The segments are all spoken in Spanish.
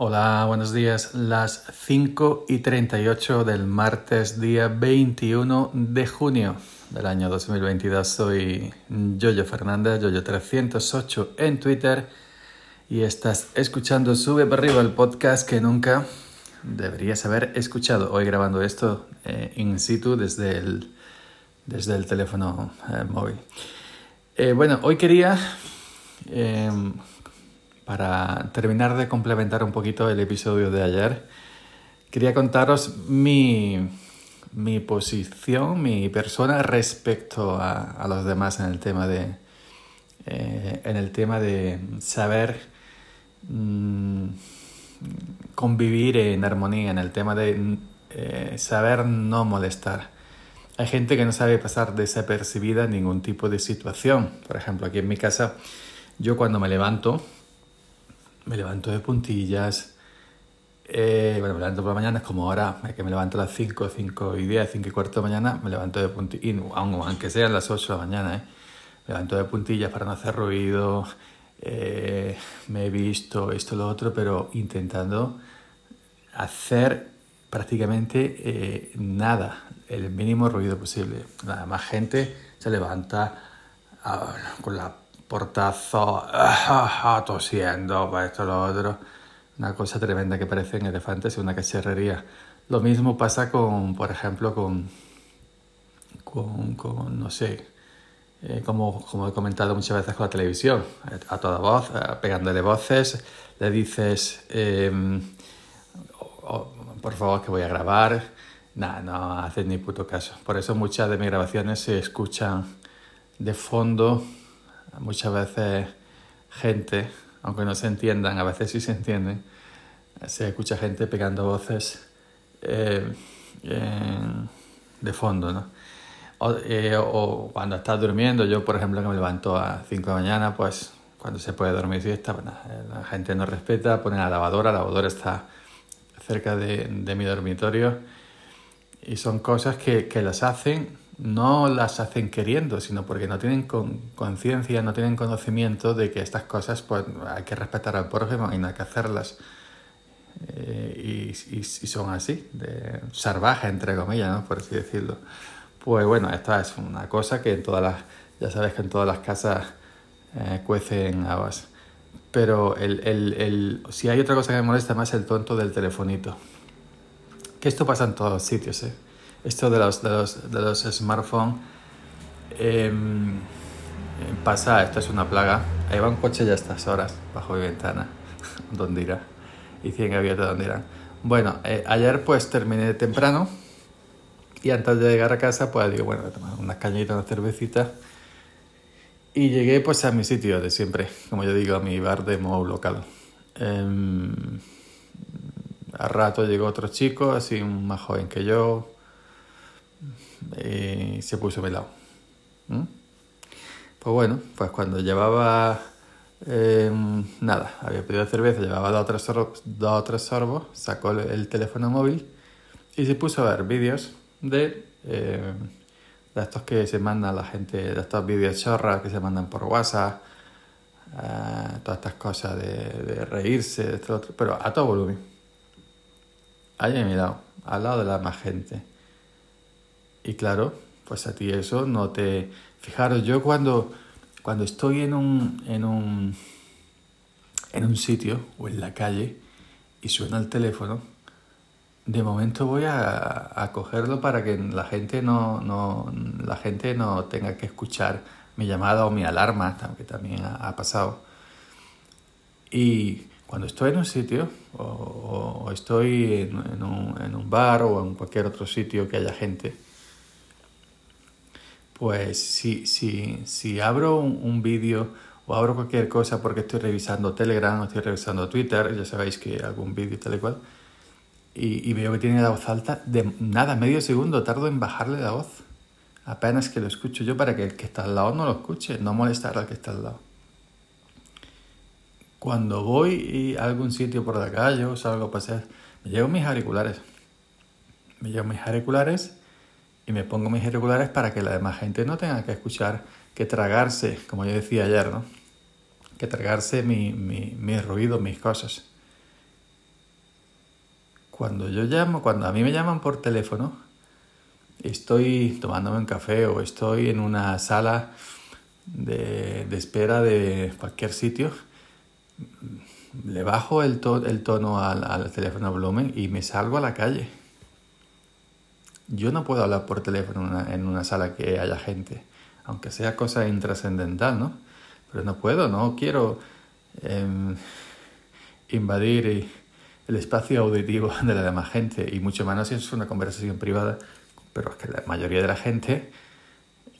Hola, buenos días. Las 5 y 38 del martes, día 21 de junio del año 2022. Soy Yoyo Fernández, Yoyo308 en Twitter. Y estás escuchando Sube para arriba el podcast que nunca deberías haber escuchado. Hoy grabando esto eh, in situ desde el, desde el teléfono eh, móvil. Eh, bueno, hoy quería em, para terminar de complementar un poquito el episodio de ayer, quería contaros mi, mi posición, mi persona respecto a, los demás en el tema de, eh, en el tema de saber mm, convivir en armonía, en el tema de eh, saber no molestar. Hay gente que no sabe pasar desapercibida ningún tipo de situación. Por ejemplo, aquí en mi casa, yo cuando me levanto, me levanto de puntillas. Eh, bueno, me levanto por la mañana, es como ahora, que me levanto a las 5, 5 y 10, 5 y cuarto de mañana, me levanto de puntillas, aunque sean las 8 de la mañana, ¿eh? me levanto de puntillas para no hacer ruido, eh, me he visto esto, lo otro, pero intentando hacer prácticamente eh, nada, el mínimo ruido posible. Nada más gente se levanta con la portazo, ah, tosiendo, para esto, lo otro. Una cosa tremenda que parecen elefantes y una cacharrería. Lo mismo pasa con, por ejemplo, con, con, con no sé, eh, como, como he comentado muchas veces con la televisión, a toda voz, eh, pegándole voces, le dices, em, por favor que voy a grabar, nada, no haces ni puto caso. Por eso muchas de mis grabaciones se escuchan de fondo muchas veces gente, aunque no se entiendan, a veces sí se entienden, se escucha gente pegando voces eh, de fondo, ¿no? Eh, o, cuando estás durmiendo, yo por ejemplo que me levanto a 5 de la mañana, pues cuando se puede dormir siesta, pues, la gente no respeta, pone la lavadora, la lavadora está cerca de, de mi dormitorio y son cosas que, que las hacen no las hacen queriendo, sino porque no tienen conciencia, no tienen conocimiento de que estas cosas pues, hay que respetar al prójimo y no hay que hacerlas. Eh, y, y, son así, de salvaje, entre comillas, ¿no? por así decirlo. Pues bueno, esta es una cosa que en todas las, ya sabes que en todas las casas eh, cuecen habas. Pero el, el, el, si hay otra cosa que me molesta más, el tonto del telefonito. Que esto pasa en todos los sitios, ¿eh? Esto de los, de los, de los smartphones em, pasa, esto es una plaga. Ahí va un coche ya a estas horas, bajo mi ventana, donde irá. Y 100 abierto, donde irá. Bueno, eh, ayer pues terminé temprano y antes de llegar a casa pues digo, bueno, voy a tomar unas cañitas, una cervecita. Y llegué pues a mi sitio de siempre, como yo digo, a mi bar de modo local. Eh, a rato llegó otro chico, así más joven que yo, y se puso a mi lado. Pues bueno, pues cuando llevaba em, nada, había pedido cerveza, llevaba dos o tres sorbos, dos tres sorbos sacó el, teléfono móvil y se puso a ver vídeos de, em, de estos que se mandan la gente, de estos vídeos chorras que se mandan por WhatsApp, eh, todas estas cosas de, de reírse, de esto, otro, pero a todo volumen. Ahí a mi lado, al lado de la más gente. Y claro, pues a ti eso no te... Fijaros, yo cuando, cuando estoy en un, en, un, en un sitio o en la calle y suena el teléfono, de momento voy a, a cogerlo para que la gente no, no, la gente no tenga que escuchar mi llamada o mi alarma, que también ha, pasado. Y cuando estoy en un sitio o, estoy en, un, en, un, bar o en cualquier otro sitio que haya gente, pues si, si, si abro un, vídeo o abro cualquier cosa porque estoy revisando Telegram o estoy revisando Twitter, ya sabéis que algún vídeo tal y cual, y, veo que tiene la voz alta, de nada, medio segundo tardo en bajarle la voz. Apenas que lo escucho yo para que el que está al lado no lo escuche, no molestar al que está al lado. Cuando voy a algún sitio por la calle o salgo a pasear, me llevo mis auriculares. Me llevo mis auriculares y me pongo mis auriculares para que la demás gente no tenga que escuchar, que tragarse, como yo decía ayer, ¿no? Que tragarse mi, mi, mi ruido, mis cosas. cuando yo llamo, cuando a mí me llaman por teléfono, estoy tomándome un café o estoy en una sala de, espera de cualquier sitio, le bajo el, el tono al, al teléfono volumen y me salgo a la calle. Yo no puedo hablar por teléfono en una, en una sala que haya gente, aunque sea cosa intrascendental, ¿no? Pero no puedo, no quiero em, invadir el espacio auditivo de la demás gente, y mucho menos si es una conversación privada, pero es que la mayoría de la gente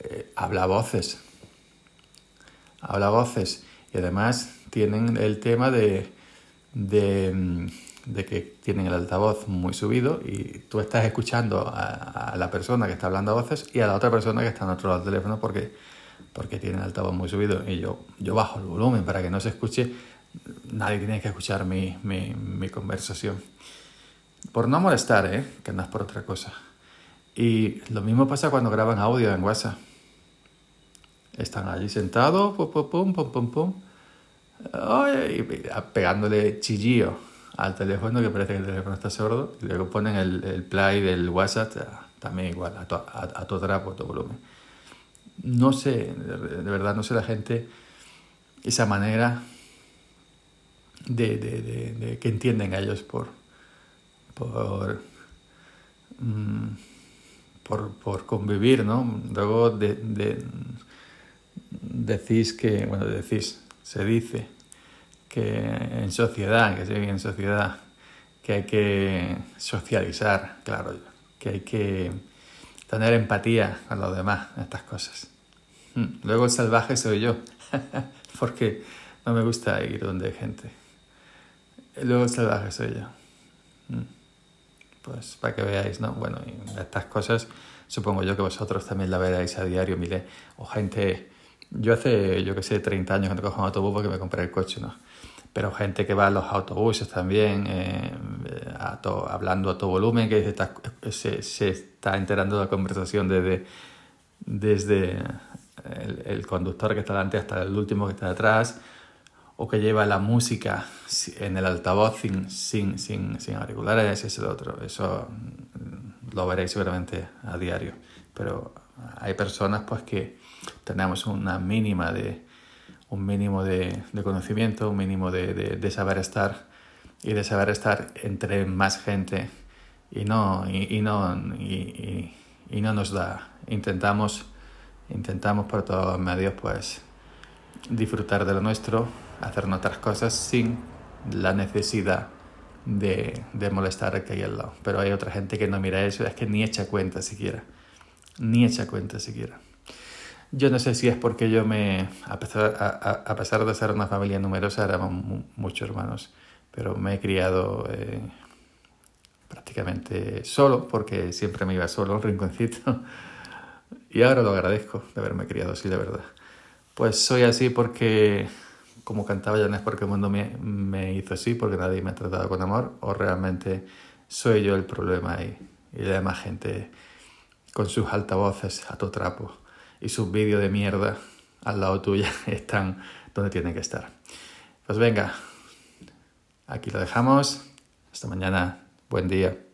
eh, habla voces, habla voces, y además tienen el tema de, de, mm, de, que tienen el altavoz muy subido y tú estás escuchando a, la persona que está hablando a voces y a la otra persona que está en otro lado del teléfono porque, porque tiene el altavoz muy subido y yo, yo bajo el volumen para que no se escuche nadie tiene que escuchar mi, mi, conversación. Por no molestar, ¿eh? que no es por otra cosa. Y lo mismo pasa cuando graban audio en WhatsApp. Están allí sentados, pum, pum, pum, pum, pum, pum, pegándole chillillo al teléfono, que parece que el teléfono está sordo, y luego ponen el, el play del WhatsApp también igual, a, to, a, a todo trapo, a todo volumen. No sé, de verdad, no sé la gente, esa manera de, de, de, que entienden ellos por, por, mm, por, por, convivir, ¿no? Luego de, de, decís que, bueno, decís, se dice que en sociedad, que se vive en sociedad, que hay que socializar, claro, que hay que tener empatía con los demás, estas cosas. Mm, luego el salvaje soy yo, porque no me gusta ir donde hay gente. Luego salvaje soy yo. Mm. Pues para que veáis, ¿no? Bueno, estas cosas supongo yo que vosotros también la veréis a diario, mire, o gente... Yo hace, yo que sé, 30 años que no cojo un autobús porque me compré el coche, ¿no? Pero gente que va a los autobuses también, eh, a to, hablando a todo volumen, que se está, enterando de la conversación desde, desde el, conductor que está delante hasta el último que está detrás, o que lleva la música en el altavoz sin, sin, sin, sin auriculares, es el otro. Eso mm, lo veréis seguramente a diario. Pero hay personas pues que tenemos una mínima de, un mínimo de, de conocimiento, un mínimo de, de, de, saber estar y de saber estar entre más gente y no, y, no, y, y, no nos da. Intentamos, intentamos por todos los medios pues disfrutar de lo nuestro hacer otras cosas sin la necesidad de, de molestar a que hay al lado. Pero hay otra gente que no mira eso, es que ni echa cuenta siquiera. Ni echa cuenta siquiera. Yo no sé si es porque yo me, a pesar, a, pesar de ser una familia numerosa, éramos muchos hermanos, pero me he criado eh, prácticamente solo, porque siempre me iba solo, un rinconcito. Y ahora lo agradezco de haberme criado así, de verdad. Pues soy así porque como cantaba ya no es porque el mundo me, hizo así, porque nadie me ha tratado con amor, o realmente soy yo el problema ahí. Y la demás gente con sus altavoces a tu trapo y sus vídeos de mierda al lado tuya están donde tienen que estar. Pues venga, aquí lo dejamos. Hasta mañana. Buen día.